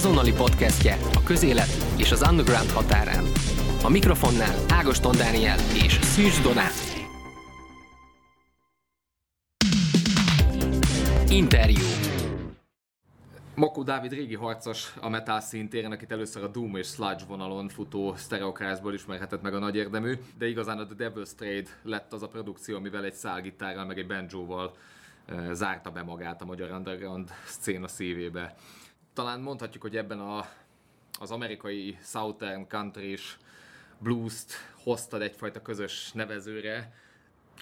azonnali podcastje a közélet és az underground határán. A mikrofonnál Ágoston Dániel és Szűcs Donát. Interjú. Makó Dávid régi harcos a metal szintén, akit először a Doom és Sludge vonalon futó Stereocastból ismerhetett meg a nagy érdemű, de igazán a The Devil's Trade lett az a produkció, amivel egy szálgitárral meg egy banjóval e, zárta be magát a magyar underground széna szívébe. Talán mondhatjuk, hogy ebben a, az amerikai Southern country blues-t hoztad egyfajta közös nevezőre,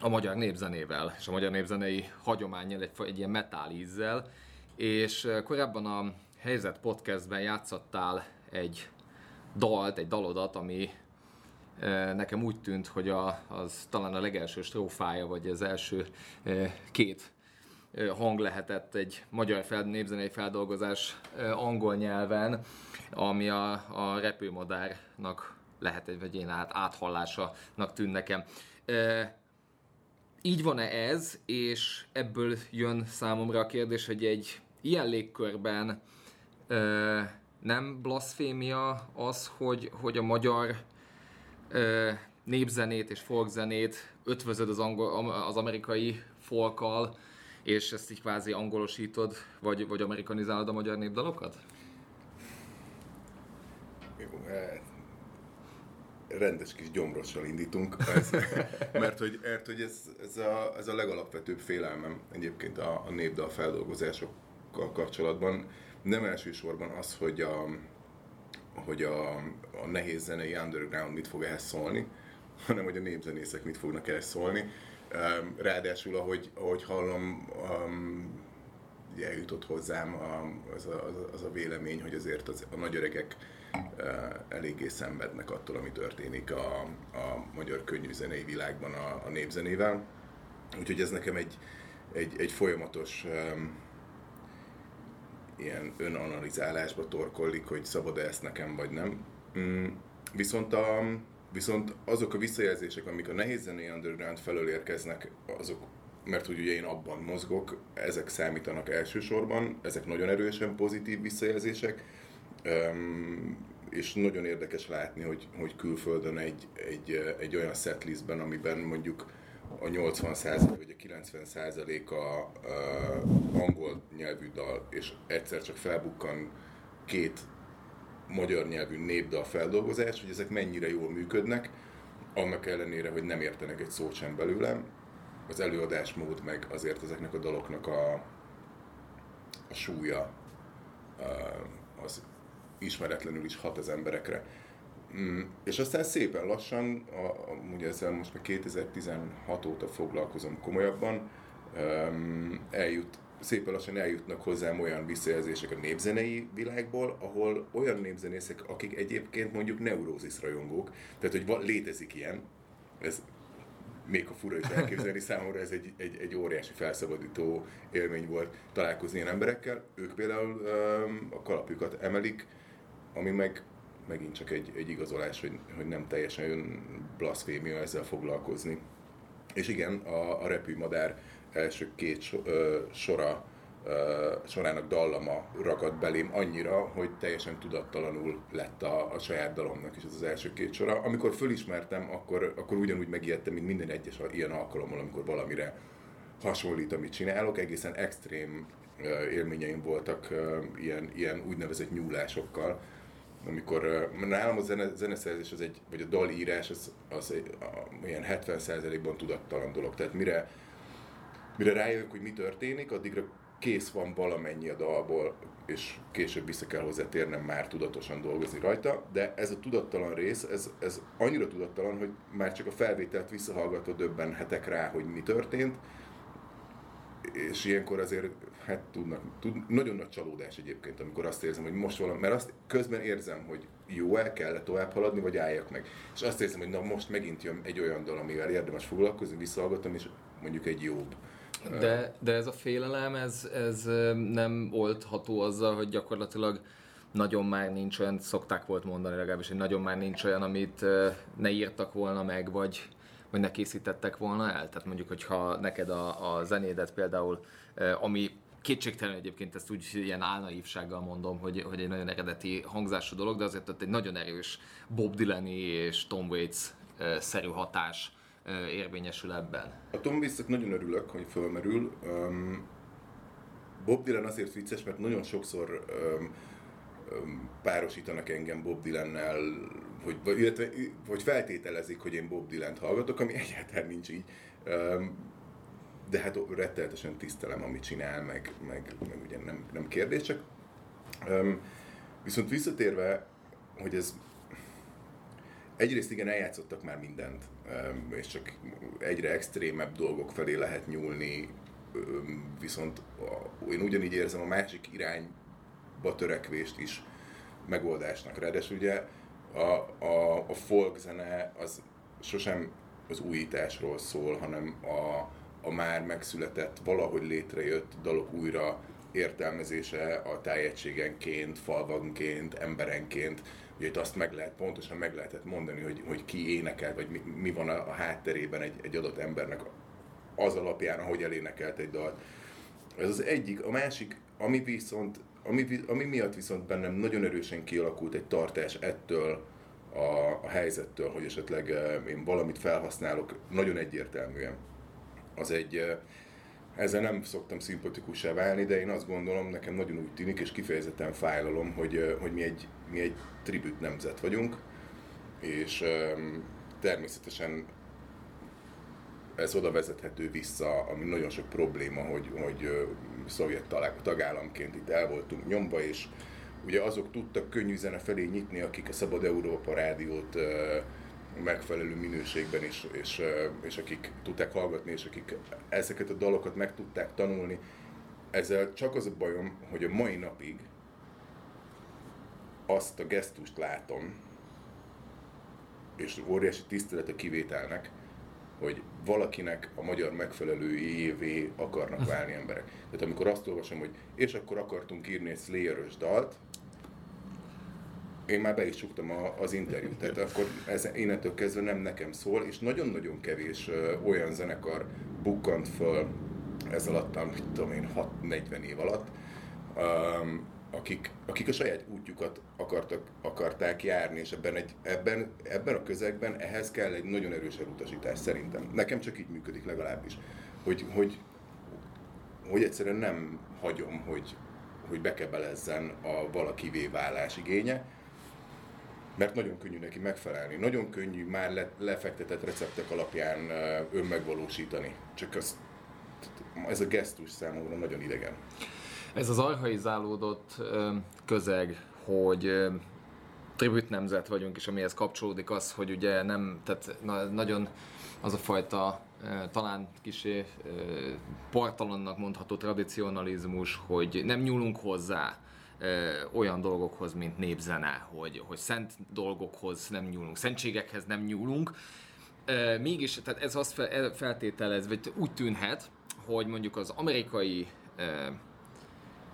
a magyar népzenével, és a magyar népzenei hagyományjal, egy, egy ilyen metal ízzel, és korábban a Helyzet podcastben játszottál egy dalt, egy dalodat, ami nekem úgy tűnt, hogy a, az talán a legelső strófája, vagy az első két hang lehetett egy magyar fel, népzenei feldolgozás angol nyelven, ami a, a repőmadárnak lehet egy, vagy én át, áthallásanak tűn nekem. Így van-e ez, és ebből jön számomra a kérdés, hogy egy ilyen légkörben ö, nem blasfémia az, hogy, hogy a magyar ö, népzenét és folkzenét ötvözöd az, angol, az amerikai folkkal, és ezt így kvázi angolosítod, vagy, vagy amerikanizálod a magyar népdalokat? Jó, hát rendes kis gyomrossal indítunk, ez, mert hogy, mert, hogy ez, ez, a, ez a legalapvetőbb félelmem egyébként a, a népdal feldolgozások kapcsolatban nem elsősorban az, hogy a, hogy a, a nehéz zenei underground mit fog ehhez szólni, hanem hogy a népzenészek mit fognak ehhez szólni. Ráadásul, ahogy, ahogy hallom, um, eljutott hozzám az, a, az a vélemény, hogy azért az, a nagyöregek uh, eléggé szenvednek attól, ami történik a, a magyar zenei világban a, a népzenével. Úgyhogy ez nekem egy, egy, egy folyamatos ilyen önanalizálásba torkollik, hogy szabad-e ezt nekem, vagy nem. Mm, viszont, a, viszont azok a visszajelzések, amik a nehéz zenei underground felől érkeznek, azok, mert hogy ugye én abban mozgok, ezek számítanak elsősorban, ezek nagyon erősen pozitív visszajelzések, és nagyon érdekes látni, hogy, hogy külföldön egy, egy, egy olyan setlistben, amiben mondjuk a 80% vagy a 90 a, a angol nyelvű dal, és egyszer csak felbukkan két magyar nyelvű népdal feldolgozás, hogy ezek mennyire jól működnek, annak ellenére, hogy nem értenek egy szót sem belőlem. Az előadásmód meg azért ezeknek a daloknak a, a súlya az ismeretlenül is hat az emberekre. Mm, és aztán szépen lassan, a, a, ugye ezzel most már 2016 óta foglalkozom komolyabban, eljut, szépen lassan eljutnak hozzám olyan visszajelzések a népzenei világból, ahol olyan népzenészek, akik egyébként mondjuk neurózis rajongók, tehát hogy van, létezik ilyen, ez még a fura is elképzelni számomra, ez egy, egy, egy óriási felszabadító élmény volt találkozni ilyen emberekkel. Ők például um, a kalapjukat emelik, ami meg megint csak egy, egy igazolás, hogy, hogy nem teljesen jön blasfémia ezzel foglalkozni. És igen, a, a repülmadár első két so, ö, sora ö, sorának dallama ragadt belém annyira, hogy teljesen tudattalanul lett a, a saját dalomnak is ez az első két sora. Amikor fölismertem, akkor, akkor ugyanúgy megijedtem, mint minden egyes ilyen alkalommal, amikor valamire hasonlít, amit csinálok. Egészen extrém élményeim voltak ilyen, ilyen úgynevezett nyúlásokkal, amikor nálam a zene, zeneszerzés az egy, vagy a dalírás az, az egy, a, ilyen 70%-ban tudattalan dolog. Tehát mire, mire rájövök, hogy mi történik, addigra kész van valamennyi a dalból, és később vissza kell hozzá térnem már tudatosan dolgozni rajta, de ez a tudattalan rész, ez, ez annyira tudattalan, hogy már csak a felvételt visszahallgatva döbbenhetek rá, hogy mi történt, és ilyenkor azért hát tudnak, tud, nagyon nagy csalódás egyébként, amikor azt érzem, hogy most valami, mert azt közben érzem, hogy jó el kell tovább haladni, vagy álljak meg. És azt érzem, hogy na most megint jön egy olyan dal, amivel érdemes foglalkozni, visszahallgatom, és mondjuk egy jobb. De, de ez a félelem, ez, ez nem oldható azzal, hogy gyakorlatilag nagyon már nincs olyan, szokták volt mondani legalábbis, hogy nagyon már nincs olyan, amit ne írtak volna meg, vagy, vagy ne készítettek volna el? Tehát mondjuk, hogyha neked a, a zenédet például, ami kétségtelen egyébként ezt úgy ilyen álnaívsággal mondom, hogy, hogy egy nagyon eredeti hangzású dolog, de azért ott egy nagyon erős Bob dylan és Tom Waits szerű hatás érvényesül ebben. A Tom waits nagyon örülök, hogy fölmerül. Bob Dylan azért vicces, mert nagyon sokszor párosítanak engem Bob Dylannel, hogy, vagy, illetve, hogy feltételezik, hogy én Bob Dylan-t hallgatok, ami egyáltalán nincs így. De hát rettenetesen tisztelem, amit csinál, meg, meg, meg ugye nem, nem kérdés, csak viszont visszatérve, hogy ez egyrészt igen, eljátszottak már mindent, és csak egyre extrémebb dolgok felé lehet nyúlni, viszont én ugyanígy érzem a másik irányba törekvést is megoldásnak. Ráadásul ugye a, a, a folk zene az sosem az újításról szól, hanem a, a már megszületett, valahogy létrejött dalok újra értelmezése a tájegységenként, falvanként, emberenként. Ugye itt azt meg lehet, pontosan meg lehetett mondani, hogy, hogy ki énekel, vagy mi, mi van a, a hátterében egy, egy adott embernek az alapján, ahogy elénekelt egy dalt. Ez az egyik. A másik, ami viszont, ami, ami miatt viszont bennem nagyon erősen kialakult egy tartás ettől, a, a helyzettől, hogy esetleg eh, én valamit felhasználok nagyon egyértelműen az egy, ezzel nem szoktam szimpatikussá válni, de én azt gondolom, nekem nagyon úgy tűnik, és kifejezetten fájlalom, hogy, hogy mi, egy, mi egy tribüt nemzet vagyunk, és természetesen ez oda vezethető vissza, ami nagyon sok probléma, hogy, hogy szovjet tagállamként itt el voltunk nyomva, és ugye azok tudtak könnyű zene felé nyitni, akik a Szabad Európa rádiót megfelelő minőségben, és, és, és akik tudták hallgatni, és akik ezeket a dalokat meg tudták tanulni. Ezzel csak az a bajom, hogy a mai napig azt a gesztust látom, és óriási tisztelet a kivételnek, hogy valakinek a magyar megfelelőjévé akarnak válni emberek. Tehát amikor azt olvasom, hogy és akkor akartunk írni egy slayer dalt, én már be is csuktam a, az interjút, tehát akkor ez innentől kezdve nem nekem szól, és nagyon-nagyon kevés olyan zenekar bukkant föl ez alatt, mit tudom én, 6-40 év alatt, um, akik, akik a saját útjukat akartak, akarták járni, és ebben, egy, ebben, ebben a közegben ehhez kell egy nagyon erős elutasítás szerintem. Nekem csak így működik legalábbis, hogy, hogy, hogy egyszerűen nem hagyom, hogy, hogy bekebelezzen a valakivé válás igénye, mert nagyon könnyű neki megfelelni. Nagyon könnyű már le, lefektetett receptek alapján önmegvalósítani. Csak az, ez a gesztus számomra nagyon idegen. Ez az arhaizálódott közeg, hogy tribut nemzet vagyunk, és amihez kapcsolódik az, hogy ugye nem, tehát na, nagyon az a fajta talán kisé partalannak mondható tradicionalizmus, hogy nem nyúlunk hozzá, olyan dolgokhoz, mint népzene, hogy, hogy szent dolgokhoz nem nyúlunk, szentségekhez nem nyúlunk. Mégis, tehát ez azt feltételez, vagy úgy tűnhet, hogy mondjuk az amerikai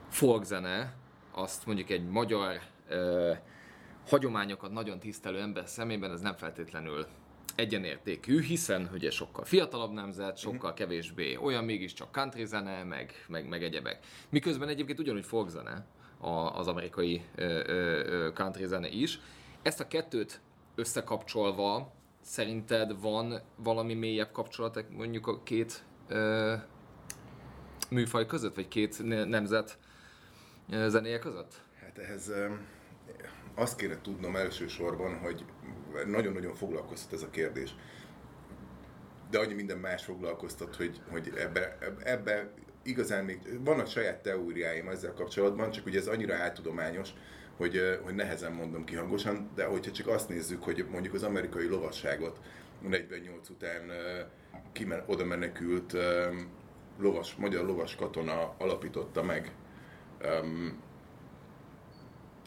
folkzene, azt mondjuk egy magyar hagyományokat nagyon tisztelő ember szemében ez nem feltétlenül egyenértékű, hiszen ugye sokkal fiatalabb nemzet, sokkal mhm. kevésbé olyan, mégiscsak country zene, meg, meg, meg egyebek. Miközben egyébként ugyanúgy folkzene, az amerikai country zene is. Ezt a kettőt összekapcsolva szerinted van valami mélyebb kapcsolat mondjuk a két ö, műfaj között, vagy két nemzet zenéje között? Hát ehhez azt kéne tudnom elsősorban, hogy nagyon-nagyon foglalkoztat ez a kérdés. De annyi minden más foglalkoztat, hogy, hogy ebbe, ebbe igazán még vannak saját teóriáim ezzel kapcsolatban, csak ugye ez annyira áltudományos, hogy, hogy nehezen mondom ki hangosan, de hogyha csak azt nézzük, hogy mondjuk az amerikai lovasságot 48 után kimen, oda menekült lovas, magyar lovas katona alapította meg,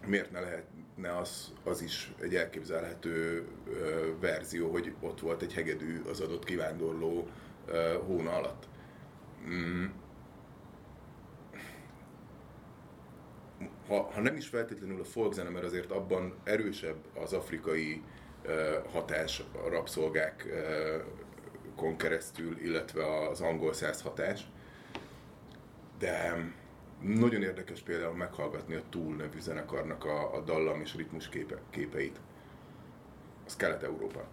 miért ne lehetne az, az is egy elképzelhető verzió, hogy ott volt egy hegedű az adott kivándorló hóna alatt. Mm. Ha, ha nem is feltétlenül a folkzene, mert azért abban erősebb az afrikai hatás a rabszolgákon keresztül, illetve az angol száz hatás, de nagyon érdekes például meghallgatni a Tool nevű zenekarnak a, a dallam és ritmus képe, képeit. Az Kelet-Európa.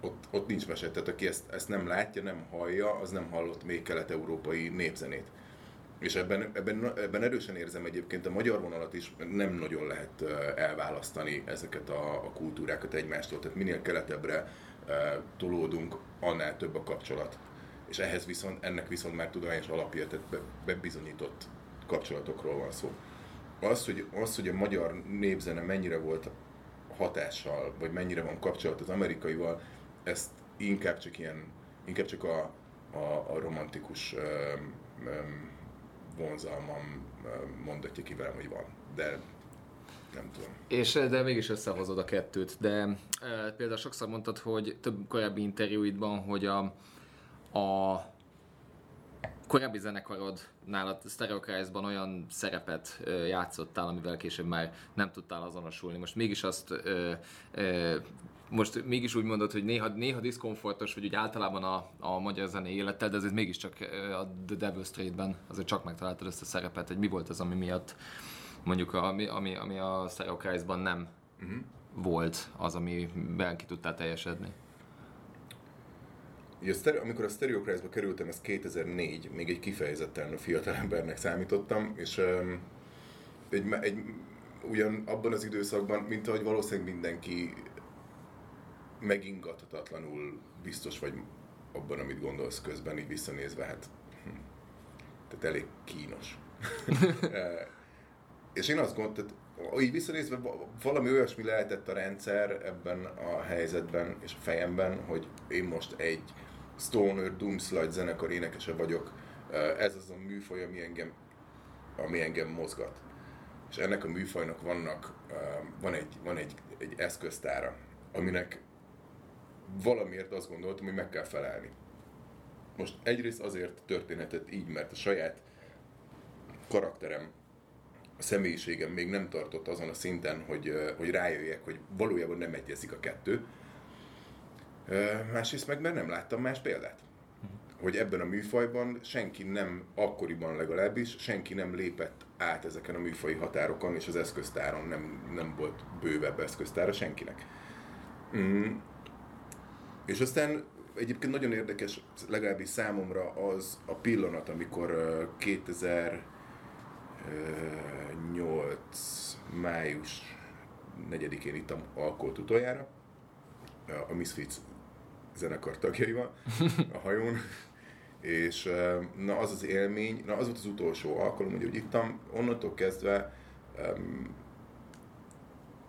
Ott, ott nincs mese, tehát aki ezt, ezt nem látja, nem hallja, az nem hallott még kelet-európai népzenét. És ebben, ebben, ebben erősen érzem egyébként a magyar vonalat is, nem nagyon lehet elválasztani ezeket a, a kultúrákat egymástól. Tehát minél keletebbre tolódunk, annál több a kapcsolat. És ehhez viszont, ennek viszont már tudományos alapja, tehát bebizonyított kapcsolatokról van szó. Az, hogy, az, hogy a magyar népzene mennyire volt hatással, vagy mennyire van kapcsolat az amerikaival, ezt inkább csak ilyen, inkább csak a, a, a romantikus um, um, vonzalmam mondatja ki velem, hogy van. De nem tudom. És de mégis összehozod a kettőt. De e, például sokszor mondtad, hogy több korábbi interjúidban, hogy a, a korábbi zenekarod nálad Stereocrisis-ban olyan szerepet ö, játszottál, amivel később már nem tudtál azonosulni. Most mégis azt ö, ö, most mégis úgy mondod, hogy néha, néha diszkomfortos, vagy úgy általában a, a magyar zenei élettel, de azért mégiscsak a The Devil Street-ben azért csak megtaláltad ezt a szerepet, hogy mi volt az, ami miatt mondjuk a, ami, ami, ami a Stereocrisis-ban nem uh-huh. volt az, amiben ki tudtál teljesedni. Ja, stereo, amikor a Stereocrisis-ba kerültem, ez 2004, még egy kifejezetten fiatal embernek számítottam, és um, egy, egy, ugyan abban az időszakban, mint ahogy valószínűleg mindenki megingathatatlanul biztos vagy abban, amit gondolsz közben, így visszanézve, hát hm, tehát elég kínos. És én azt gondoltam, így visszanézve valami olyasmi lehetett a rendszer ebben a helyzetben és a fejemben, hogy én most egy stoner doomslide zenekar énekese vagyok, ez az a műfaj, ami engem, ami engem mozgat. És ennek a műfajnak vannak, van egy, van egy, egy eszköztára, aminek valamiért azt gondoltam, hogy meg kell felelni. Most egyrészt azért történhetett így, mert a saját karakterem, a személyiségem még nem tartott azon a szinten, hogy, hogy rájöjjek, hogy valójában nem egyezik a kettő. Másrészt meg mert nem láttam más példát. Hogy ebben a műfajban senki nem, akkoriban legalábbis, senki nem lépett át ezeken a műfai határokon, és az eszköztáron nem, nem volt bővebb eszköztára senkinek. Mm. És aztán egyébként nagyon érdekes, legalábbis számomra az a pillanat, amikor 2008 május 4-én ittam alkoholt utoljára, a Misfits zenekar tagjaival a hajón, és na az az élmény, na az volt az utolsó alkalom, hogy ittam, onnantól kezdve um,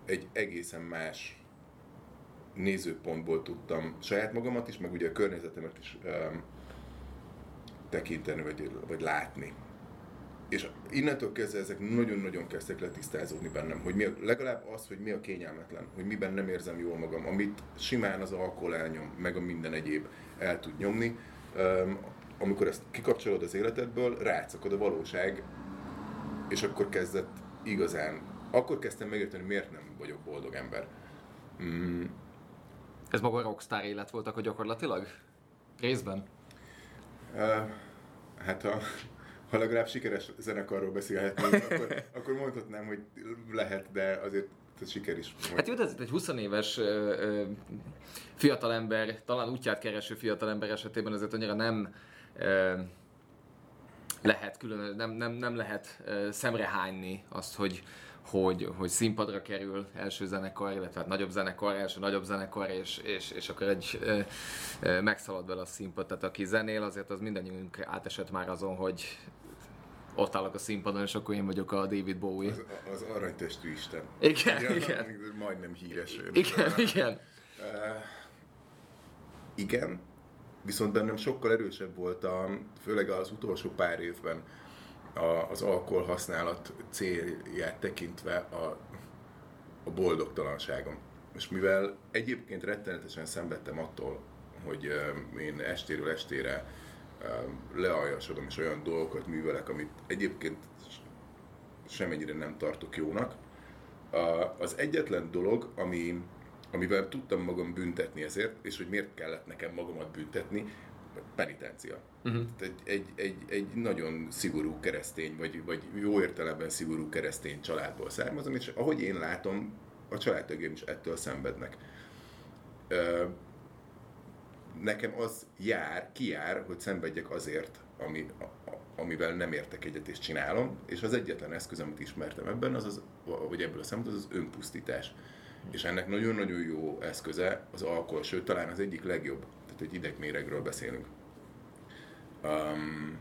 egy egészen más nézőpontból tudtam saját magamat is, meg ugye a környezetemet is um, tekinteni, vagy, vagy látni. És innentől kezdve ezek nagyon-nagyon kezdtek letisztázódni bennem, hogy mi a, legalább az, hogy mi a kényelmetlen, hogy miben nem érzem jól magam, amit simán az alkohol elnyom, meg a minden egyéb el tud nyomni. Um, amikor ezt kikapcsolod az életedből, rátszakad a valóság, és akkor kezdett igazán, akkor kezdtem megérteni, miért nem vagyok boldog ember. Mm, ez maga a rockstar élet volt akkor gyakorlatilag? Részben? Uh, hát ha, ha legalább sikeres zenekarról beszélhetnénk, akkor, akkor mondhatnám, hogy lehet, de azért ez siker is. Hát jó, ez egy 20 éves ö, ö, fiatalember, talán útját kereső fiatalember esetében azért annyira nem ö, lehet külön, nem, nem, nem lehet ö, hányni azt, hogy, hogy, hogy színpadra kerül első zenekar, illetve hát nagyobb zenekar, első nagyobb zenekar, és, és, és akkor egy e, e, megszalad vele a színpad. Tehát aki zenél, azért az mindannyiunk átesett már azon, hogy ott állok a színpadon, és akkor én vagyok a David Bowie. Az, az aranytestű Isten. Igen, igen. igen. Majdnem híres. Igen, igen. Uh, igen, viszont bennem sokkal erősebb volt, a, főleg az utolsó pár évben, a, az alkohol használat célját tekintve a, a boldogtalanságom. És mivel egyébként rettenetesen szenvedtem attól, hogy én estéről estére lealjasodom és olyan dolgokat művelek, amit egyébként semennyire nem tartok jónak, az egyetlen dolog, ami, amivel tudtam magam büntetni ezért, és hogy miért kellett nekem magamat büntetni, penitencia. Uh-huh. Egy, egy, egy, egy nagyon szigorú keresztény, vagy, vagy jó értelemben szigorú keresztény családból származom, és ahogy én látom, a családtagjaim is ettől szenvednek. Ö, nekem az jár, kiár, hogy szenvedjek azért, ami, a, amivel nem értek egyet és csinálom, és az egyetlen eszköz, amit ismertem ebben, az, az vagy ebből a szempontból, az az önpusztítás. És ennek nagyon-nagyon jó eszköze az alkohol, sőt, talán az egyik legjobb, tehát egy idegméregről beszélünk. Um,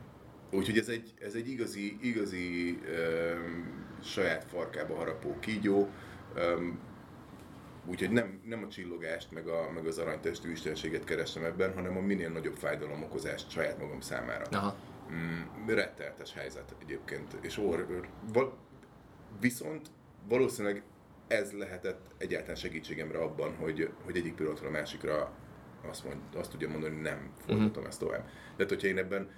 úgyhogy ez egy, ez egy igazi, igazi um, saját farkába harapó kígyó, um, Úgyhogy nem, nem a csillogást, meg, a, meg az aranytestű istenséget keresem ebben, hanem a minél nagyobb fájdalom okozást saját magam számára. Aha. Mm, retteltes helyzet egyébként. És or, val, viszont valószínűleg ez lehetett egyáltalán segítségemre abban, hogy, hogy egyik pillanatra a másikra azt, mond, azt tudja mondani, hogy nem folytatom uh-huh. ezt tovább. Tehát, hogyha én ebben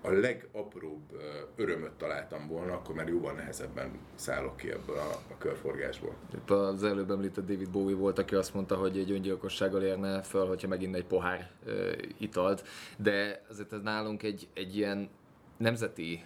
a legapróbb örömöt találtam volna, akkor már jóval nehezebben szállok ki ebből a, a körforgásból. Itt az előbb említett David Bowie volt, aki azt mondta, hogy egy öngyilkossággal érne föl, hogyha megint egy pohár uh, italt, de azért ez nálunk egy, egy ilyen nemzeti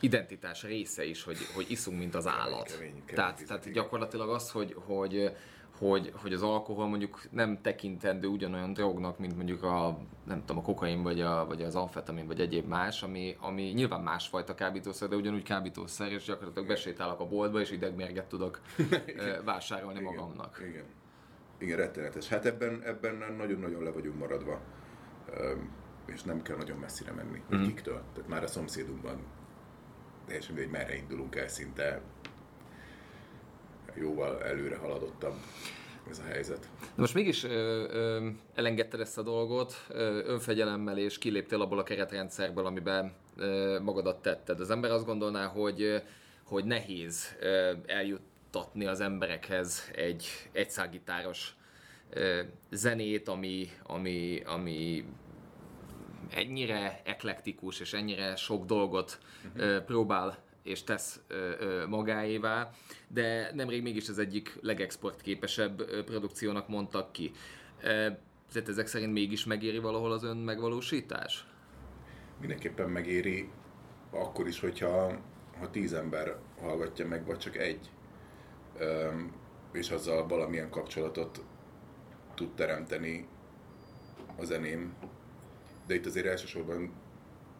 identitás része is, hogy, hogy iszunk, mint az állat. Kemény, kemény, tehát, tehát gyakorlatilag az, hogy, hogy hogy, hogy az alkohol mondjuk nem tekintendő ugyanolyan drognak, mint mondjuk a, nem tudom, a kokain, vagy, a, vagy az amfetamin, vagy egyéb más, ami, ami nyilván másfajta kábítószer, de ugyanúgy kábítószer, és gyakorlatilag besétálok a boltba, és idegmérget tudok vásárolni igen, magamnak. Igen. Igen, rettenetes. Hát ebben, ebben nagyon-nagyon le vagyunk maradva, és nem kell nagyon messzire menni, mm. kiktől. Tehát már a szomszédunkban teljesen mindegy, merre indulunk el szinte jóval előre haladottabb ez a helyzet. De most mégis ö, ö, elengedted ezt a dolgot ö, önfegyelemmel, és kiléptél abból a keretrendszerből, amiben ö, magadat tetted. Az ember azt gondolná, hogy, hogy nehéz ö, eljuttatni az emberekhez egy egyszágitáros ö, zenét, ami, ami, ami ennyire eklektikus és ennyire sok dolgot uh-huh. próbál és tesz magáévá, de nemrég mégis az egyik legexportképesebb produkciónak mondtak ki. Tehát ezek szerint mégis megéri valahol az ön megvalósítás? Mindenképpen megéri, akkor is, hogyha ha tíz ember hallgatja meg, vagy csak egy, és azzal valamilyen kapcsolatot tud teremteni a zeném. De itt azért elsősorban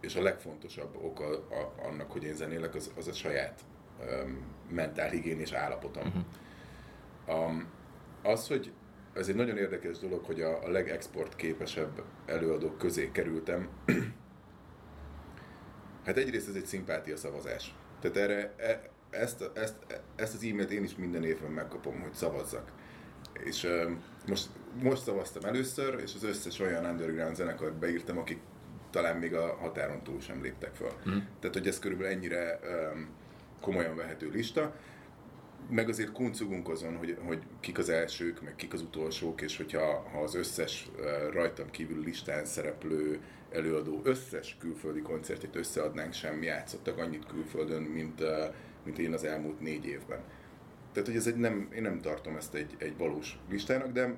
és a legfontosabb oka a, annak, hogy én zenélek, az, az a saját um, mentálhigiénés állapotom. Uh-huh. Um, az, hogy ez egy nagyon érdekes dolog, hogy a, a legexport képesebb előadók közé kerültem. hát egyrészt ez egy szimpátia szavazás. Tehát erre, e, ezt, ezt, ezt az e-mailt én is minden évben megkapom, hogy szavazzak. És um, most, most szavaztam először, és az összes olyan underground zenekart beírtam, akik talán még a határon túl sem léptek fel. Mm. Tehát, hogy ez körülbelül ennyire um, komolyan vehető lista. Meg azért kuncugunk azon, hogy, hogy kik az elsők, meg kik az utolsók, és hogyha ha az összes uh, rajtam kívül listán szereplő előadó összes külföldi koncertjét összeadnánk, sem játszottak annyit külföldön, mint, uh, mint én az elmúlt négy évben. Tehát, hogy ez egy nem, én nem tartom ezt egy, egy valós listának, de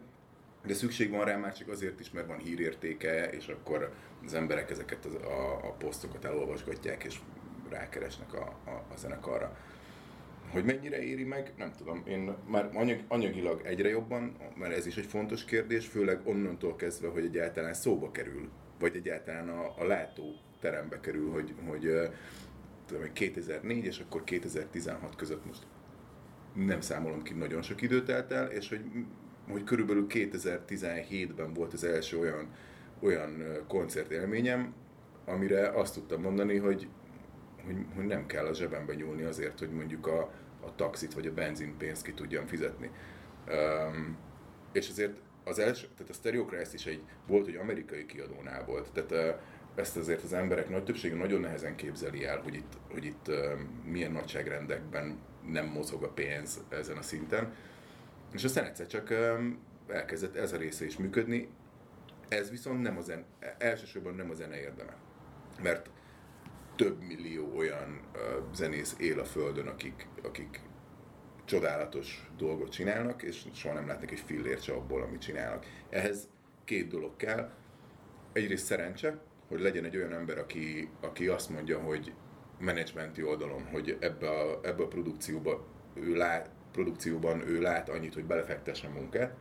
de szükség van rá már csak azért is, mert van hírértéke, és akkor az emberek ezeket a, a, a posztokat elolvasgatják, és rákeresnek a, a, a zenekarra. Hogy mennyire éri meg, nem tudom. Én már anyag, anyagilag egyre jobban, mert ez is egy fontos kérdés, főleg onnantól kezdve, hogy egyáltalán szóba kerül, vagy egyáltalán a, a látó terembe kerül, hogy, hogy tudom, 2004 és akkor 2016 között most nem számolom ki, nagyon sok időt telt el, és hogy hogy körülbelül 2017-ben volt az első olyan, olyan koncertélményem, amire azt tudtam mondani, hogy, hogy, hogy nem kell a zsebembe nyúlni azért, hogy mondjuk a, a taxit vagy a benzinpénzt ki tudjam fizetni. Um, és azért az első, tehát a Stereocrast is egy, volt, hogy amerikai kiadónál volt, tehát uh, ezt azért az emberek nagy többsége nagyon nehezen képzeli el, hogy itt, hogy itt uh, milyen nagyságrendekben nem mozog a pénz ezen a szinten. És aztán egyszer csak elkezdett ez a része is működni, ez viszont nem a zen, elsősorban nem a zene érdeme. Mert több millió olyan zenész él a Földön, akik, akik csodálatos dolgot csinálnak, és soha nem látnak egy fillért se abból, amit csinálnak. Ehhez két dolog kell. egyrészt szerencse, hogy legyen egy olyan ember, aki, aki azt mondja, hogy menedzsmenti oldalon, hogy ebbe a, ebbe a produkcióba ő lát, produkcióban ő lát annyit, hogy belefektesse munkát.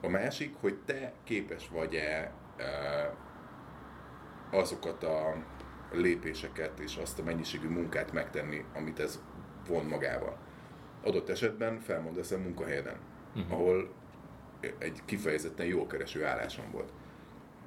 A másik, hogy te képes vagy-e e, azokat a lépéseket és azt a mennyiségű munkát megtenni, amit ez von magával. Adott esetben felmondasz a munkahelyeden, uh-huh. ahol egy kifejezetten jó kereső állásom volt.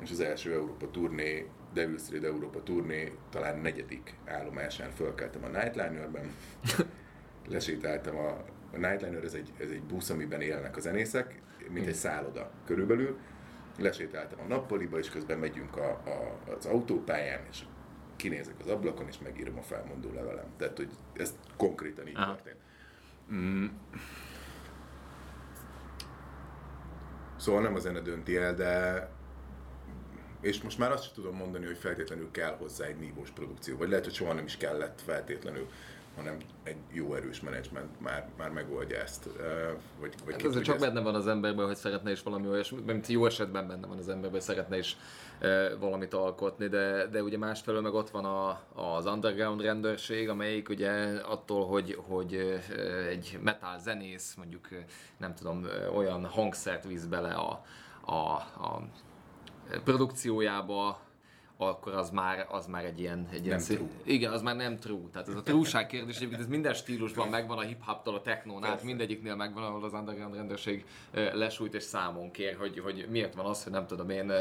És az első Európa turné, Devil's Street Európa turné talán negyedik állomásán fölkeltem a Nightliner-ben, lesétáltam a, a Nightliner, ez egy, ez egy busz, amiben élnek a zenészek, mint egy szálloda körülbelül, lesétáltam a nappaliba, és közben megyünk a, a, az autópályán, és kinézek az ablakon, és megírom a felmondó levelem. Tehát, hogy ez konkrétan így Aha. történt. Mm. Szóval nem a zene dönti el, de és most már azt sem tudom mondani, hogy feltétlenül kell hozzá egy nívós produkció, vagy lehet, hogy soha nem is kellett feltétlenül hanem egy jó erős menedzsment már, már megoldja ezt. Vagy, vagy hát ez csak ezt... benne van az emberben, hogy szeretne is valami olyasmi, mint jó esetben benne van az emberben, hogy szeretne is e, valamit alkotni, de, de ugye másfelől meg ott van a, az underground rendőrség, amelyik ugye attól, hogy, hogy egy metal zenész mondjuk nem tudom, olyan hangszert visz bele a, a, a produkciójába, akkor az már, az már egy ilyen... Egy ilyen szí- true. Igen, az már nem true. Tehát ez a trueság kérdés, egyébként ez minden stílusban megvan, a hip-hoptól a technón át, mindegyiknél megvan, ahol az underground rendőrség lesújt és számon kér, hogy, hogy miért van az, hogy nem tudom én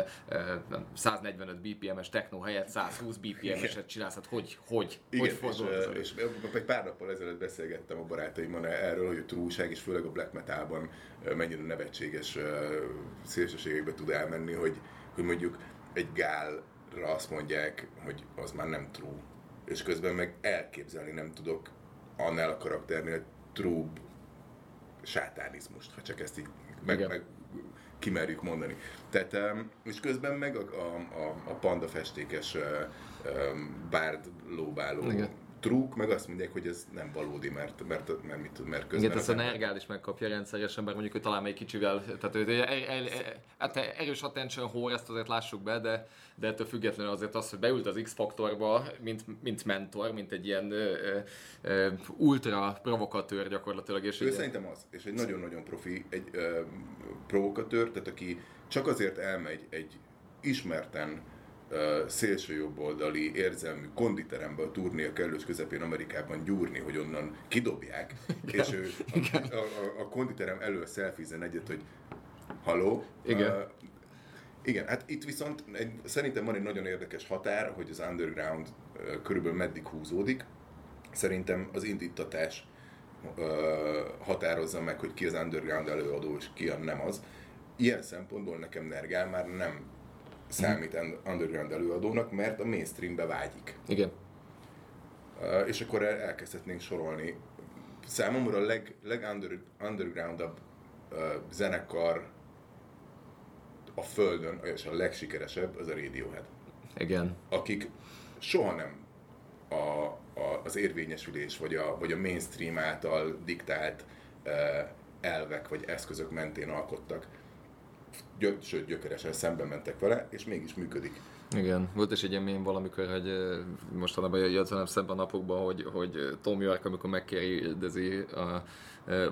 145 BPM-es techno helyett 120 BPM-eset csinálsz, hát hogy, hogy, Igen, hogy fordul és, és, egy pár nappal ezelőtt beszélgettem a barátaimmal erről, hogy a trueság és főleg a black metalban mennyire nevetséges szélsőségekbe tud elmenni, hogy, hogy mondjuk egy gál azt mondják, hogy az már nem true. És közben meg elképzelni nem tudok annál a karakternél true sátánizmust, ha csak ezt így meg, meg kimerjük mondani. Tehát, és közben meg a, a, a, a panda festékes bárd lóbáló Igen trúk, meg azt mondják, hogy ez nem valódi, mert, mert, mert, mit, mert közben... Igen, ezt a Nergál is megkapja rendszeresen, bár mondjuk, hogy talán még kicsivel, tehát ő, el, el, el, hát erős attention whore, ezt azért lássuk be, de, de ettől függetlenül azért az, hogy beült az X-faktorba, mint, mint mentor, mint egy ilyen ö, ö, ultra provokatőr gyakorlatilag. És ő ugye... szerintem az, és egy nagyon-nagyon profi, egy ö, provokatőr, tehát aki csak azért elmegy egy ismerten szélsőjobboldali érzelmű konditerembe a turné a kellős közepén Amerikában gyúrni, hogy onnan kidobják, Igen. és ő a, a, a, a konditerem elől szelfizen egyet, hogy haló. Igen. Uh, igen, hát itt viszont egy, szerintem van egy nagyon érdekes határ, hogy az underground uh, körülbelül meddig húzódik. Szerintem az indítatás uh, határozza meg, hogy ki az underground előadó és ki a nem az. Ilyen szempontból nekem Nergál már nem számít underground előadónak, mert a mainstreambe vágyik. Igen. Uh, és akkor el, elkezdhetnénk sorolni. Számomra a leg, leg under, undergroundabb uh, zenekar a földön, és a legsikeresebb az a Radiohead. Igen. Akik soha nem a, a, az érvényesülés, vagy a, vagy a mainstream által diktált uh, elvek vagy eszközök mentén alkottak, gyö, sőt gyökeresen szembe mentek vele, és mégis működik. Igen, volt is egy ilyen valamikor, hogy mostanában jött velem szemben a napokban, hogy, hogy Tom York, amikor megkérdezi a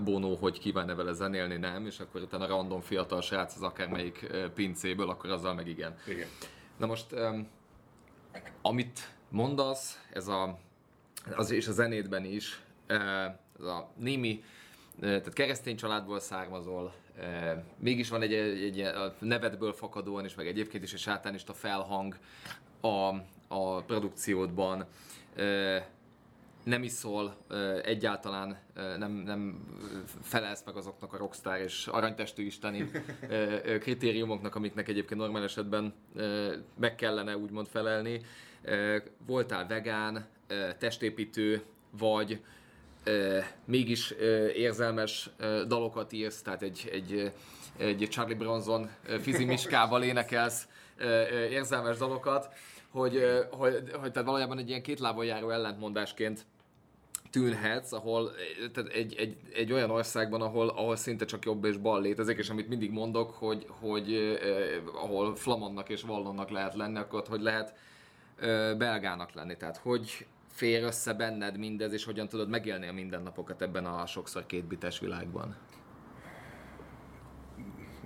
Bono, hogy kíván-e vele zenélni, nem, és akkor utána random fiatal srác az akármelyik pincéből, akkor azzal meg igen. igen. Na most, amit mondasz, ez a, az és a zenétben is, ez a némi, tehát keresztény családból származol, mégis van egy, egy, egy a nevedből fakadóan is, meg egyébként is egy sátánista felhang a, a produkciódban. Nem iszol, egyáltalán nem, nem felelsz meg azoknak a rockstar és aranytestű isteni kritériumoknak, amiknek egyébként normál esetben meg kellene úgymond felelni. Voltál vegán, testépítő, vagy mégis érzelmes dalokat írsz, tehát egy, egy, egy Charlie Bronson fizimiskával énekelsz érzelmes dalokat, hogy, hogy, hogy tehát valójában egy ilyen két lábon járó ellentmondásként tűnhetsz, ahol tehát egy, egy, egy, olyan országban, ahol, ahol szinte csak jobb és bal létezik, és amit mindig mondok, hogy, hogy eh, ahol flamannak és vallonnak lehet lenni, akkor hogy lehet eh, belgának lenni. Tehát hogy fér össze benned mindez, és hogyan tudod megélni a mindennapokat ebben a sokszor kétbites világban?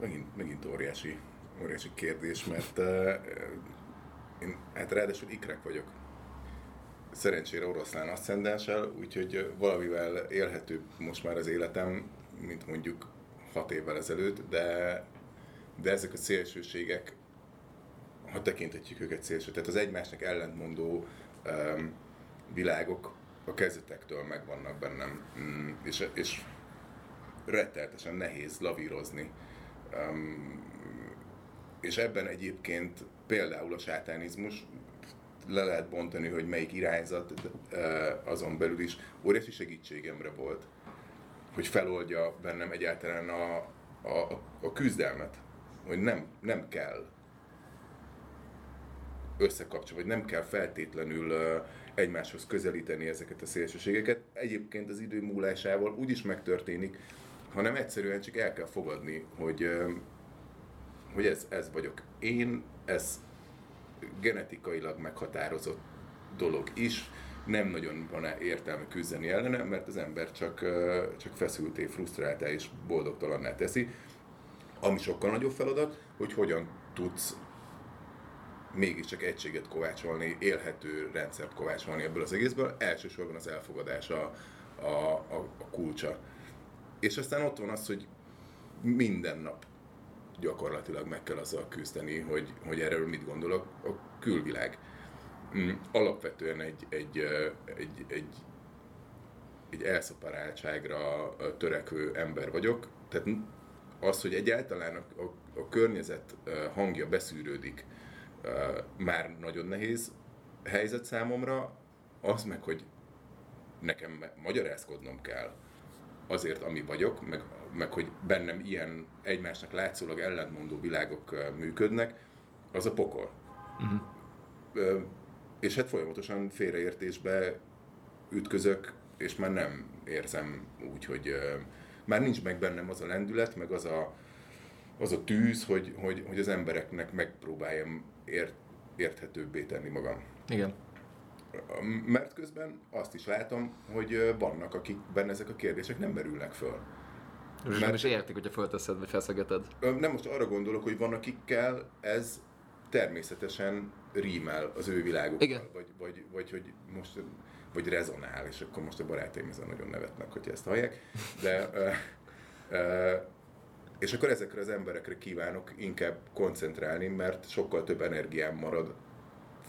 Megint, megint óriási, óriási kérdés, mert uh, én hát ráadásul ikrek vagyok szerencsére oroszlán asszendenssel, úgyhogy valamivel élhetőbb most már az életem, mint mondjuk hat évvel ezelőtt, de, de ezek a szélsőségek, ha tekinthetjük őket szélső, tehát az egymásnak ellentmondó um, világok a kezdetektől megvannak bennem, mm, és, és retteltesen nehéz lavírozni. És ebben egyébként például a sátánizmus le lehet bontani, hogy melyik irányzat azon belül is óriási segítségemre volt, hogy feloldja bennem egyáltalán a, a, a küzdelmet, hogy nem, nem kell összekapcsolni, vagy nem kell feltétlenül egymáshoz közelíteni ezeket a szélsőségeket. Egyébként az idő múlásával úgy is megtörténik, hanem egyszerűen csak el kell fogadni, hogy, hogy ez, ez vagyok én, ez genetikailag meghatározott dolog is, nem nagyon van értelme küzdeni ellene, mert az ember csak, csak feszülté, frusztráltá és boldogtalanná teszi. Ami sokkal nagyobb feladat, hogy hogyan tudsz mégiscsak egységet kovácsolni, élhető rendszert kovácsolni ebből az egészből. Elsősorban az elfogadás a, a, a, a kulcsa. És aztán ott van az, hogy minden nap gyakorlatilag meg kell azzal küzdeni, hogy, hogy erről mit gondolok a külvilág. Mm, alapvetően egy, egy, egy, egy, egy elszaparáltságra törekvő ember vagyok, tehát az, hogy egyáltalán a, a, a környezet hangja beszűrődik, már nagyon nehéz helyzet számomra, az meg, hogy nekem magyarázkodnom kell azért, ami vagyok, meg meg hogy bennem ilyen egymásnak látszólag ellentmondó világok működnek, az a pokol. Uh-huh. És hát folyamatosan félreértésbe ütközök, és már nem érzem úgy, hogy már nincs meg bennem az a lendület, meg az a, az a tűz, hogy, hogy, hogy az embereknek megpróbáljam ért, érthetőbbé tenni magam. Igen. Mert közben azt is látom, hogy vannak, akikben ezek a kérdések nem merülnek föl. És Mert nem is értik, hogyha fölteszed, vagy feszegeted. Nem, most arra gondolok, hogy van akikkel ez természetesen rímel az ő világukkal. Igen. Vagy, vagy, vagy, hogy most vagy rezonál, és akkor most a barátaim ezen nagyon nevetnek, hogy ezt hallják. De, uh, uh, és akkor ezekre az emberekre kívánok inkább koncentrálni, mert sokkal több energiám marad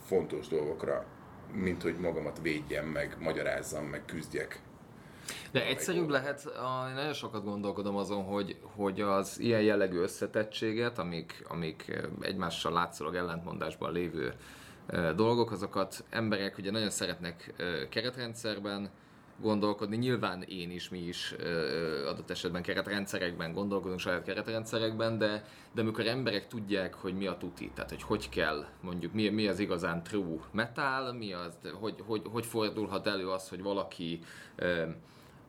fontos dolgokra, mint hogy magamat védjem, meg magyarázzam, meg küzdjek. De egyszerűbb lehet, én nagyon sokat gondolkodom azon, hogy, hogy az ilyen jellegű összetettséget, amik, amik egymással látszólag ellentmondásban lévő dolgok, azokat emberek ugye nagyon szeretnek keretrendszerben gondolkodni. Nyilván én is, mi is adott esetben keretrendszerekben gondolkodunk, saját keretrendszerekben, de, de amikor emberek tudják, hogy mi a tuti, tehát hogy hogy kell, mondjuk mi, mi az igazán true metal, mi az, hogy, hogy, hogy fordulhat elő az, hogy valaki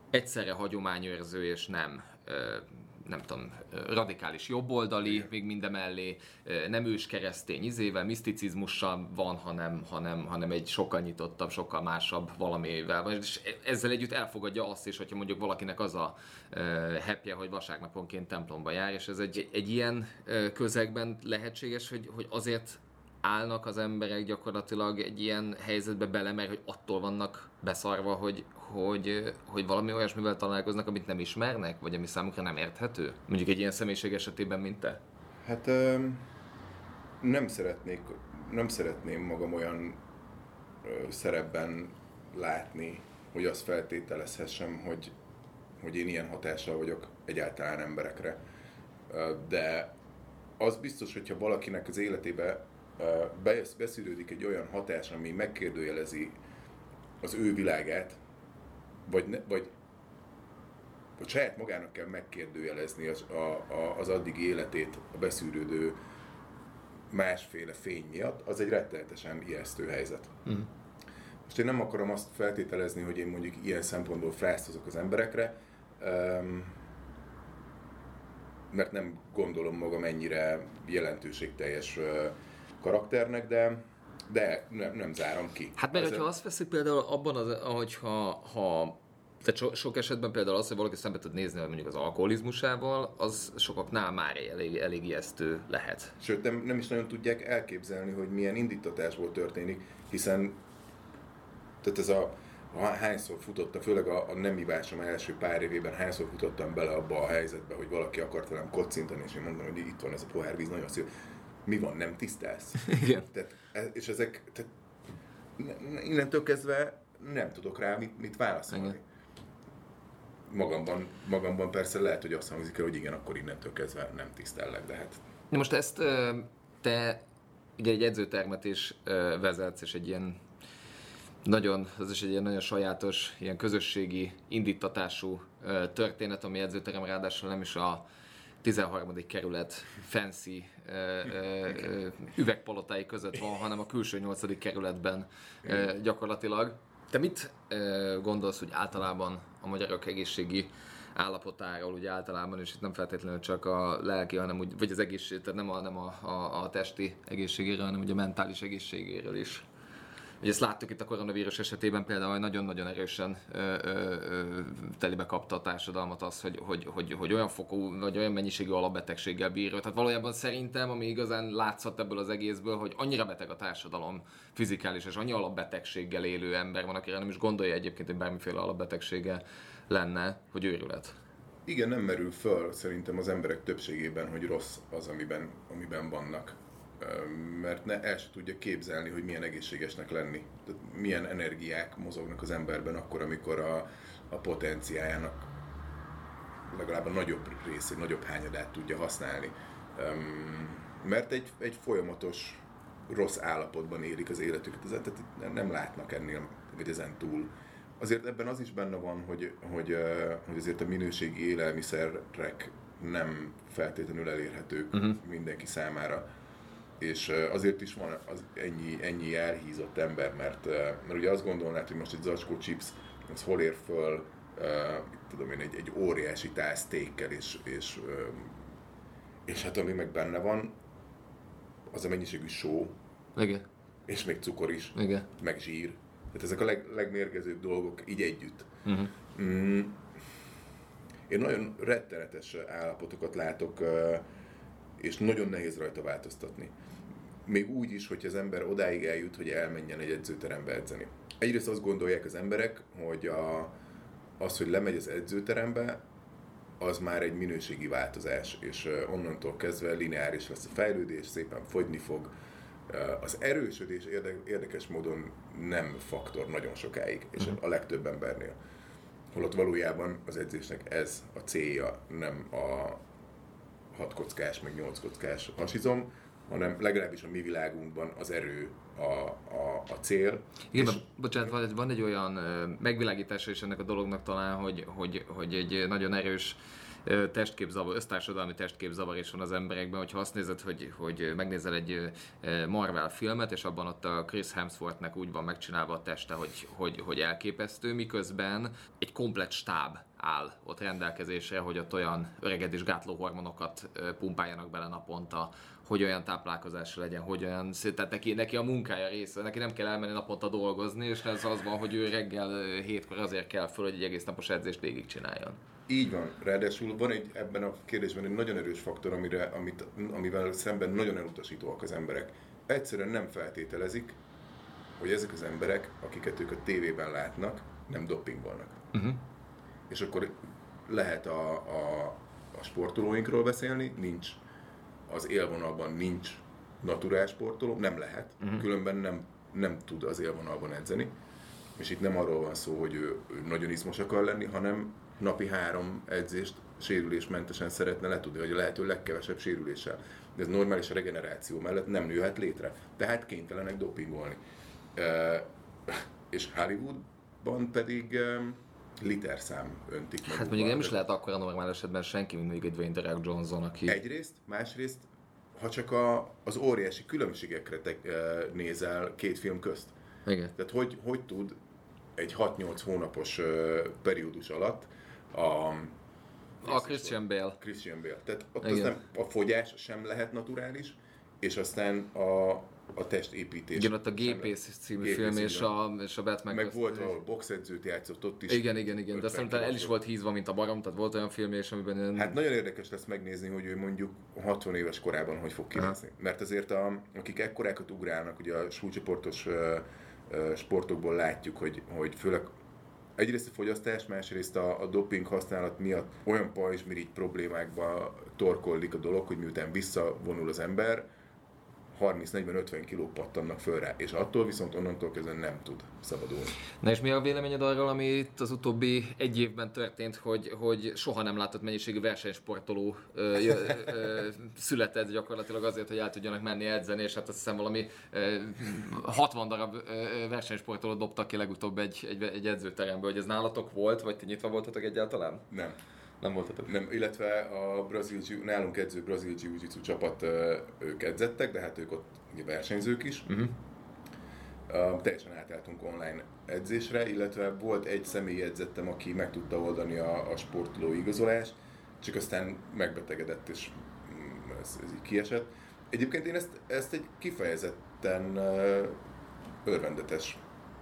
egyszerre hagyományőrző és nem nem tudom, radikális jobboldali, még mindemellé, nem ős keresztény izével, miszticizmussal van, hanem, hanem, hanem egy sokkal nyitottabb, sokkal másabb valamivel. És ezzel együtt elfogadja azt is, hogyha mondjuk valakinek az a hepje, hogy vasárnaponként templomba jár, és ez egy, egy ilyen közegben lehetséges, hogy, hogy azért állnak az emberek gyakorlatilag egy ilyen helyzetbe bele, mert hogy attól vannak beszarva, hogy, hogy, hogy valami olyasmivel találkoznak, amit nem ismernek, vagy ami számukra nem érthető? Mondjuk egy ilyen személyiség esetében, mint te? Hát nem szeretnék, nem szeretném magam olyan szerepben látni, hogy azt feltételezhessem, hogy, hogy én ilyen hatással vagyok egyáltalán emberekre. De az biztos, hogyha valakinek az életébe beszűrődik egy olyan hatás, ami megkérdőjelezi az ő világát, vagy, ne, vagy, vagy saját magának kell megkérdőjelezni az, a, a, az addigi életét a beszűrődő másféle fény miatt, az egy rettenetesen ijesztő helyzet. Mm. Most én nem akarom azt feltételezni, hogy én mondjuk ilyen szempontból fráztozok az emberekre, um, mert nem gondolom magam ennyire jelentőségteljes karakternek, de de nem, nem zárom ki. Hát mert hogyha azt veszik például abban, az, hogyha ha tehát so, sok esetben például az, hogy valaki szembe tud nézni mondjuk az alkoholizmusával, az sokaknál már elég, elég ijesztő lehet. Sőt, nem, nem is nagyon tudják elképzelni, hogy milyen indítatásból történik, hiszen tehát ez a hányszor futottam, főleg a, a nem ivásom első pár évében, hányszor futottam bele abba a helyzetbe, hogy valaki akart velem kocintani, és én mondom, hogy itt van ez a pohárvíz, nagyon szép. Mi van, nem tisztelsz? Igen. Tehát, és ezek, tehát innentől kezdve nem tudok rá mit, mit válaszolni. Igen magamban, magamban persze lehet, hogy azt hangzik el, hogy igen, akkor innentől kezdve nem tisztellek, de hát... Na most ezt te ugye egy edzőtermet is vezetsz, és egy ilyen nagyon, az is egy ilyen nagyon sajátos, ilyen közösségi indítatású történet, ami edzőterem ráadásul nem is a 13. kerület fancy ö, ö, üvegpalotái között van, hanem a külső 8. kerületben ö, gyakorlatilag. Te mit gondolsz, hogy általában a magyarok egészségi állapotáról, ugye általában, és itt nem feltétlenül csak a lelki, hanem úgy, vagy az egészség, tehát nem a, nem a, a, a testi egészségéről, hanem ugye a mentális egészségéről is. Ugye ezt láttuk itt a koronavírus esetében például, hogy nagyon-nagyon erősen ö, ö, telibe kapta a társadalmat az, hogy, hogy, hogy, hogy olyan fokú, vagy olyan mennyiségű alapbetegséggel bír. Tehát valójában szerintem, ami igazán látszott ebből az egészből, hogy annyira beteg a társadalom fizikális és annyi alapbetegséggel élő ember van, akire nem is gondolja egyébként, hogy bármiféle alapbetegsége lenne, hogy őrület. Igen, nem merül föl szerintem az emberek többségében, hogy rossz az, amiben, amiben vannak mert ne, el se tudja képzelni, hogy milyen egészségesnek lenni. Tehát milyen energiák mozognak az emberben akkor, amikor a, a potenciájának legalább a nagyobb részét, nagyobb hányadát tudja használni. Mert egy, egy folyamatos rossz állapotban élik az életüket, tehát nem látnak ennél, vagy ezen túl. Azért ebben az is benne van, hogy, hogy, hogy azért a minőségi élelmiszerek nem feltétlenül elérhetők uh-huh. mindenki számára és azért is van az ennyi, ennyi elhízott ember, mert, mert ugye azt gondolnád, hogy most egy zacskó chips, az hol ér föl, tudom én, egy, egy óriási tálsztékkel, és, és, és hát ami meg benne van, az a mennyiségű só, Igen. és még cukor is, Igen. meg zsír. Tehát ezek a leg, legmérgezőbb dolgok így együtt. Uh-huh. Mm, én nagyon rettenetes állapotokat látok, és nagyon nehéz rajta változtatni még úgy is, hogy az ember odáig eljut, hogy elmenjen egy edzőterembe edzeni. Egyrészt azt gondolják az emberek, hogy a, az, hogy lemegy az edzőterembe, az már egy minőségi változás, és onnantól kezdve lineáris lesz a fejlődés, szépen fogyni fog. Az erősödés érdekes módon nem faktor nagyon sokáig, és uh-huh. a legtöbb embernél. Holott valójában az edzésnek ez a célja, nem a hat kockás, meg nyolc kockás hasizom, hanem legalábbis a mi világunkban az erő a, a, a cél. Igen, és... bocsánat, van, van egy olyan megvilágítása is ennek a dolognak talán, hogy, hogy, hogy egy nagyon erős testképzavar, össztársadalmi testképzavar is van az emberekben, hogyha azt nézed, hogy, hogy megnézel egy Marvel filmet, és abban ott a Chris Hemsworthnek úgy van megcsinálva a teste, hogy, hogy, hogy elképesztő, miközben egy komplet stáb áll ott rendelkezésre, hogy ott olyan öregedés gátló hormonokat pumpáljanak bele naponta, hogy olyan táplálkozásra legyen, hogy olyan, tehát neki, neki a munkája része, neki nem kell elmenni naponta dolgozni, és ez az van, hogy ő reggel hétkor azért kell föl, hogy egy egész napos edzést végig csináljon. Így van. Ráadásul van egy, ebben a kérdésben egy nagyon erős faktor, amire, amit, amivel szemben nagyon elutasítóak az emberek. Egyszerűen nem feltételezik, hogy ezek az emberek, akiket ők a tévében látnak, nem dopingolnak. Uh-huh. És akkor lehet a, a, a sportolóinkról beszélni, nincs az élvonalban nincs naturál sportoló, nem lehet, uh-huh. különben nem, nem tud az élvonalban edzeni. És itt nem arról van szó, hogy ő, ő nagyon izmos akar lenni, hanem napi három edzést sérülésmentesen szeretne letudni, vagy a lehető legkevesebb sérüléssel. De ez normális regeneráció mellett nem nőhet létre. Tehát kénytelenek dopingolni. E, és Hollywoodban pedig e, literszám öntik meg. Hát mondjuk nem is lehet akkor a normál esetben senki, mint mondjuk egy Dwayne The Rock Johnson, aki... Egyrészt, másrészt, ha csak a, az óriási különbségekre te, e, nézel két film közt. Igen. Tehát hogy, hogy tud egy 6-8 hónapos uh, periódus alatt a a Christian Bale. Christian Bale. Tehát ott az nem, a fogyás sem lehet naturális, és aztán a, a testépítés. Igen, ott a Gépész című Gépész, film és a, és a Batman. Meg volt, ahol boxedzőt játszott ott is. Igen, igen, igen, de szerintem el is volt hízva, mint a barom, tehát volt olyan film és amiben... Én... Hát nagyon érdekes lesz megnézni, hogy ő mondjuk 60 éves korában hogy fog kinézni. Mert azért a, akik ekkorákat ugrálnak, ugye a súlycsoportos uh, sportokból látjuk, hogy, hogy főleg egyrészt a fogyasztás, másrészt a, a doping használat miatt olyan pajzsmirigy problémákba torkollik a dolog, hogy miután visszavonul az ember, 30-40-50 kiló pattannak föl rá, és attól viszont onnantól kezdve nem tud szabadulni. Na és mi a véleményed arról, ami itt az utóbbi egy évben történt, hogy, hogy soha nem látott mennyiségű versenysportoló ö, ö, ö, született gyakorlatilag azért, hogy el tudjanak menni edzeni, és hát azt hiszem valami ö, 60 darab ö, versenysportolót dobtak ki legutóbb egy, egy, egy edzőterembe, hogy ez nálatok volt, vagy ti nyitva voltatok egyáltalán? Nem. Nem voltatok? Nem, illetve a brazil, nálunk edző brazil jiu-jitsu csapat, ők edzettek, de hát ők ott ugye versenyzők is. Uh-huh. Uh, teljesen átálltunk online edzésre, illetve volt egy személy edzettem, aki meg tudta oldani a, a sportoló igazolást, csak aztán megbetegedett, és mm, ez, ez így kiesett. Egyébként én ezt, ezt egy kifejezetten uh, örvendetes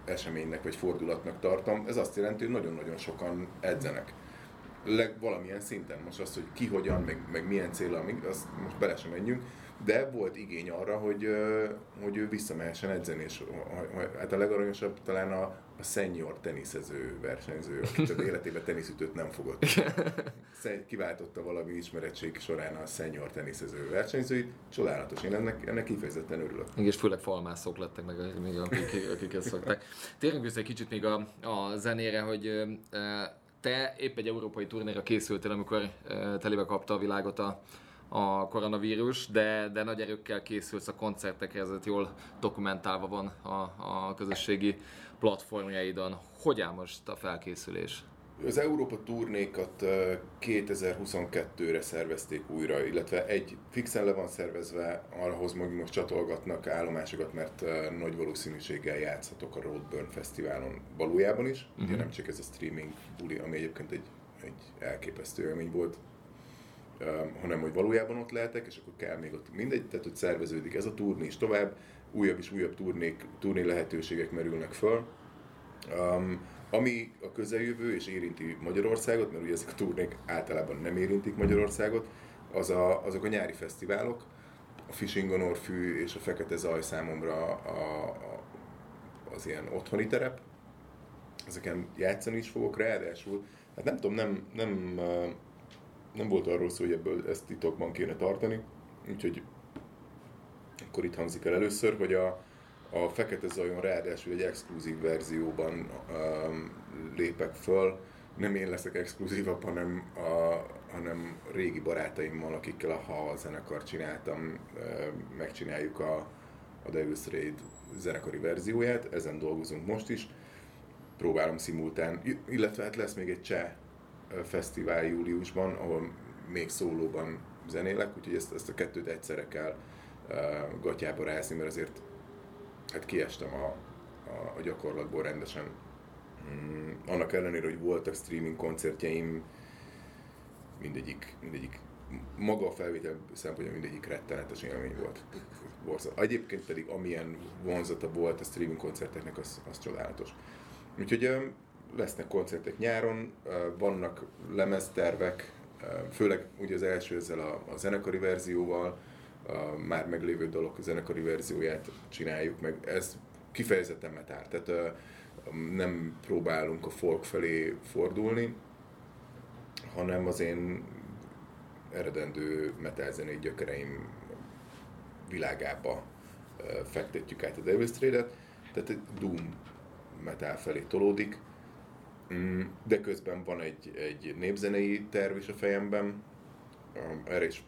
eseménynek vagy fordulatnak tartom. Ez azt jelenti, hogy nagyon-nagyon sokan edzenek leg, valamilyen szinten. Most az, hogy ki hogyan, meg, meg milyen célra, azt most bele sem menjünk, de volt igény arra, hogy, hogy ő visszamehessen edzeni, és hát a legaranyosabb talán a, a senior teniszező versenyző, aki az életében teniszütőt nem fogott. Kiváltotta valami ismerettség során a senior teniszező versenyzőit. Csodálatos, én ennek, ennek kifejezetten örülök. És főleg falmászok lettek meg, még akik, akik ezt szokták. Térjünk vissza egy kicsit még a, a zenére, hogy te épp egy európai turnéra készültél, amikor uh, telébe kapta a világot a, a koronavírus, de, de nagy erőkkel készülsz a koncertekre, ez jól dokumentálva van a, a közösségi platformjaidon. Hogy áll most a felkészülés? Az Európa turnékat 2022-re szervezték újra, illetve egy fixen le van szervezve, arhoz hogy most csatolgatnak állomásokat, mert nagy valószínűséggel játszhatok a Roadburn Fesztiválon valójában is. Uh-huh. Ugye nem csak ez a streaming buli, ami egyébként egy, egy elképesztő élmény volt, hanem hogy valójában ott lehetek, és akkor kell még ott mindegy, tehát hogy szerveződik ez a turné is tovább, újabb és újabb turnék, turné lehetőségek merülnek föl. Um, ami a közeljövő és érinti Magyarországot, mert ugye ezek a turnék általában nem érintik Magyarországot, az a, azok a nyári fesztiválok, a Fishing on Orfű és a Fekete Zaj számomra a, a, az ilyen otthoni terep. Ezeken játszani is fogok, ráadásul, hát nem tudom, nem, nem, nem volt arról szó, hogy ebből ezt titokban kéne tartani, úgyhogy akkor itt hangzik el először, hogy a, a Fekete Zajon ráadásul egy exkluzív verzióban um, lépek föl. Nem én leszek exkluzívabb, hanem, a, hanem régi barátaimmal, akikkel a Ha zenekar csináltam, megcsináljuk a, a Devil's Raid zenekari verzióját, ezen dolgozunk most is. Próbálom szimultán, illetve hát lesz még egy cseh fesztivál júliusban, ahol még szólóban zenélek, úgyhogy ezt, ezt a kettőt egyszerre kell uh, gatyába rázni, mert azért hát kiestem a, a, a gyakorlatból rendesen. Mm, annak ellenére, hogy voltak streaming koncertjeim, mindegyik, mindegyik maga a felvétel szempontja mindegyik rettenetes élmény volt. Borzal. Egyébként pedig amilyen vonzata volt a streaming koncerteknek, az, az csodálatos. Úgyhogy lesznek koncertek nyáron, vannak lemeztervek, főleg ugye az első ezzel a, a zenekari verzióval, a már meglévő dolog zenekari verzióját csináljuk meg. Ez kifejezetten metál, tehát nem próbálunk a folk felé fordulni, hanem az én eredendő metal zenei gyökereim világába fektetjük át a Devil's Trade-et, tehát egy Doom metal felé tolódik, mm, de közben van egy, egy népzenei terv is a fejemben, erre is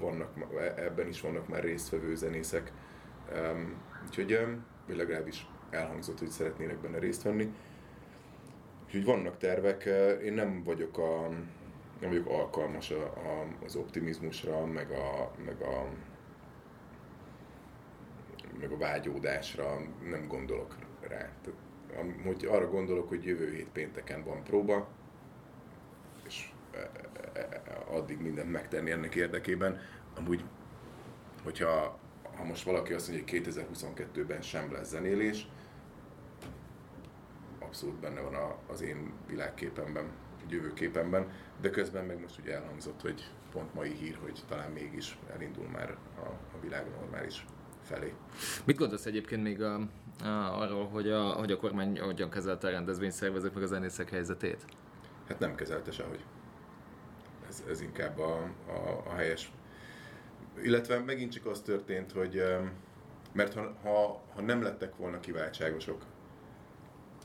vannak, ebben is vannak már résztvevő zenészek, úgyhogy vagy legalábbis elhangzott, hogy szeretnének benne részt venni. Úgyhogy vannak tervek, én nem vagyok, a, nem vagyok alkalmas a, a, az optimizmusra, meg a, meg a meg a vágyódásra nem gondolok rá. Hogy arra gondolok, hogy jövő hét pénteken van próba, e, e, e, addig mindent megtenni ennek érdekében. Amúgy, hogyha ha most valaki azt mondja, hogy 2022-ben sem lesz zenélés, abszolút benne van a, az én világképemben, jövőképemben, de közben meg most ugye elhangzott, hogy pont mai hír, hogy talán mégis elindul már a, a világ normális felé. Mit gondolsz egyébként még a, a, arról, hogy a, hogy a kormány hogyan kezelte a rendezvényszervezők meg a zenészek helyzetét? Hát nem kezelte sehogy. Ez, ez inkább a, a, a helyes. Illetve megint csak az történt, hogy mert ha, ha, ha nem lettek volna kiváltságosok,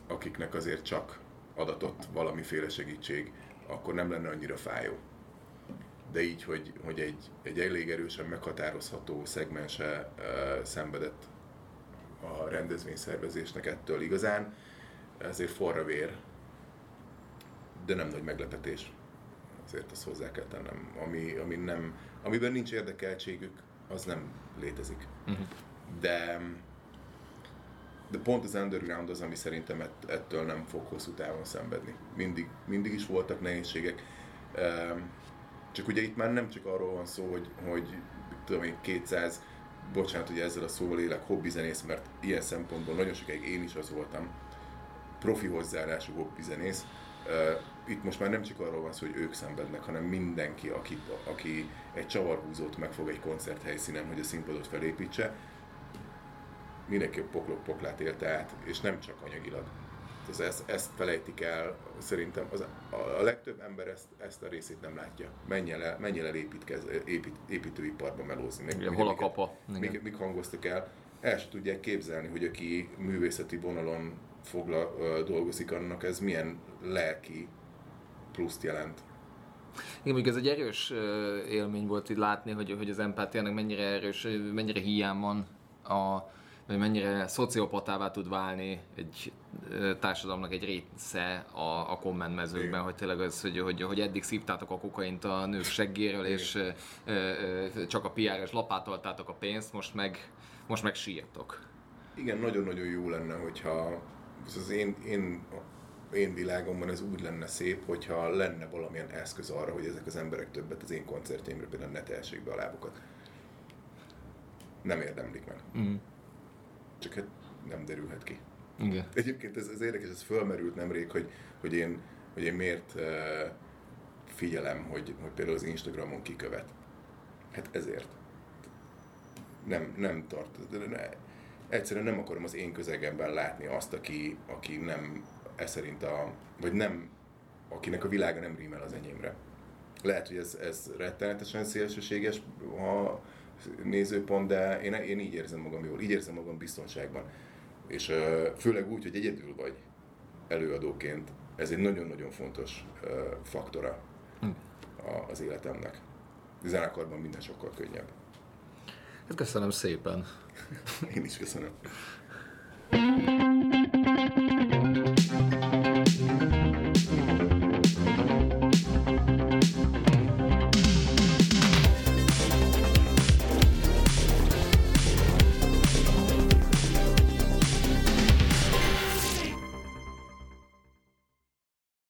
akiknek azért csak adatott valamiféle segítség, akkor nem lenne annyira fájó. De így, hogy, hogy egy, egy elég erősen meghatározható szegmense uh, szenvedett a rendezvényszervezésnek ettől igazán, ezért forra vér, de nem nagy meglepetés. Azért azt hozzá kell tennem. Ami, ami nem, amiben nincs érdekeltségük, az nem létezik. Uh-huh. De de pont az underground az, ami szerintem ett, ettől nem fog hosszú távon szenvedni. Mindig, mindig is voltak nehézségek. Csak ugye itt már nem csak arról van szó, hogy, hogy tudom én, 200, bocsánat, hogy ezzel a szóval élek, hobbizenész, mert ilyen szempontból nagyon sokáig én is az voltam, profi hozzáállású hobbizenész. Itt most már nem csak arról van szó, hogy ők szenvednek, hanem mindenki, aki, aki egy csavarhúzót megfog egy koncerthelyszínen, hogy a színpadot felépítse, mindenki a poklok poklát élte át, és nem csak anyagilag. Ez, ezt, ezt felejtik el, szerintem az, a, a legtöbb ember ezt, ezt a részét nem látja. Menjen el, menjen el építkez, épít, építőiparba melózni. Meg, Igen, hol a kapa? Mik, mik hangoztak el, el sem tudják képzelni, hogy aki művészeti vonalon fogla, dolgozik, annak ez milyen lelki pluszt jelent. Igen, még ez egy erős élmény volt így látni, hogy, hogy az empátiának mennyire erős, mennyire hiány van a, hogy mennyire szociopatává tud válni egy társadalomnak egy része a, a komment mezőkben, Igen. hogy tényleg az, hogy, hogy, hogy eddig szívtátok a kokaint a nők seggéről, Igen. és ö, ö, csak a PR-es lapátoltátok a pénzt, most meg, most meg sírtok. Igen, nagyon-nagyon jó lenne, hogyha az én, én, én világomban ez úgy lenne szép, hogyha lenne valamilyen eszköz arra, hogy ezek az emberek többet az én koncertjeimre például ne tehessék be a lábukat. Nem érdemlik meg. Mm csak hát nem derülhet ki. Igen. Egyébként ez, ez érdekes, ez fölmerült nemrég, hogy, hogy, én, hogy én miért uh, figyelem, hogy, hogy például az Instagramon kikövet. Hát ezért. Nem, nem tart. Egyszerűen nem akarom az én közegemben látni azt, aki, aki nem ez szerint a, vagy nem, akinek a világa nem rímel az enyémre. Lehet, hogy ez, ez rettenetesen szélsőséges, ha nézőpont, de én, én így érzem magam jól, így érzem magam biztonságban. És főleg úgy, hogy egyedül vagy előadóként, ez egy nagyon-nagyon fontos faktora hm. az életemnek. Zenekarban minden sokkal könnyebb. Hát köszönöm szépen. Én is köszönöm.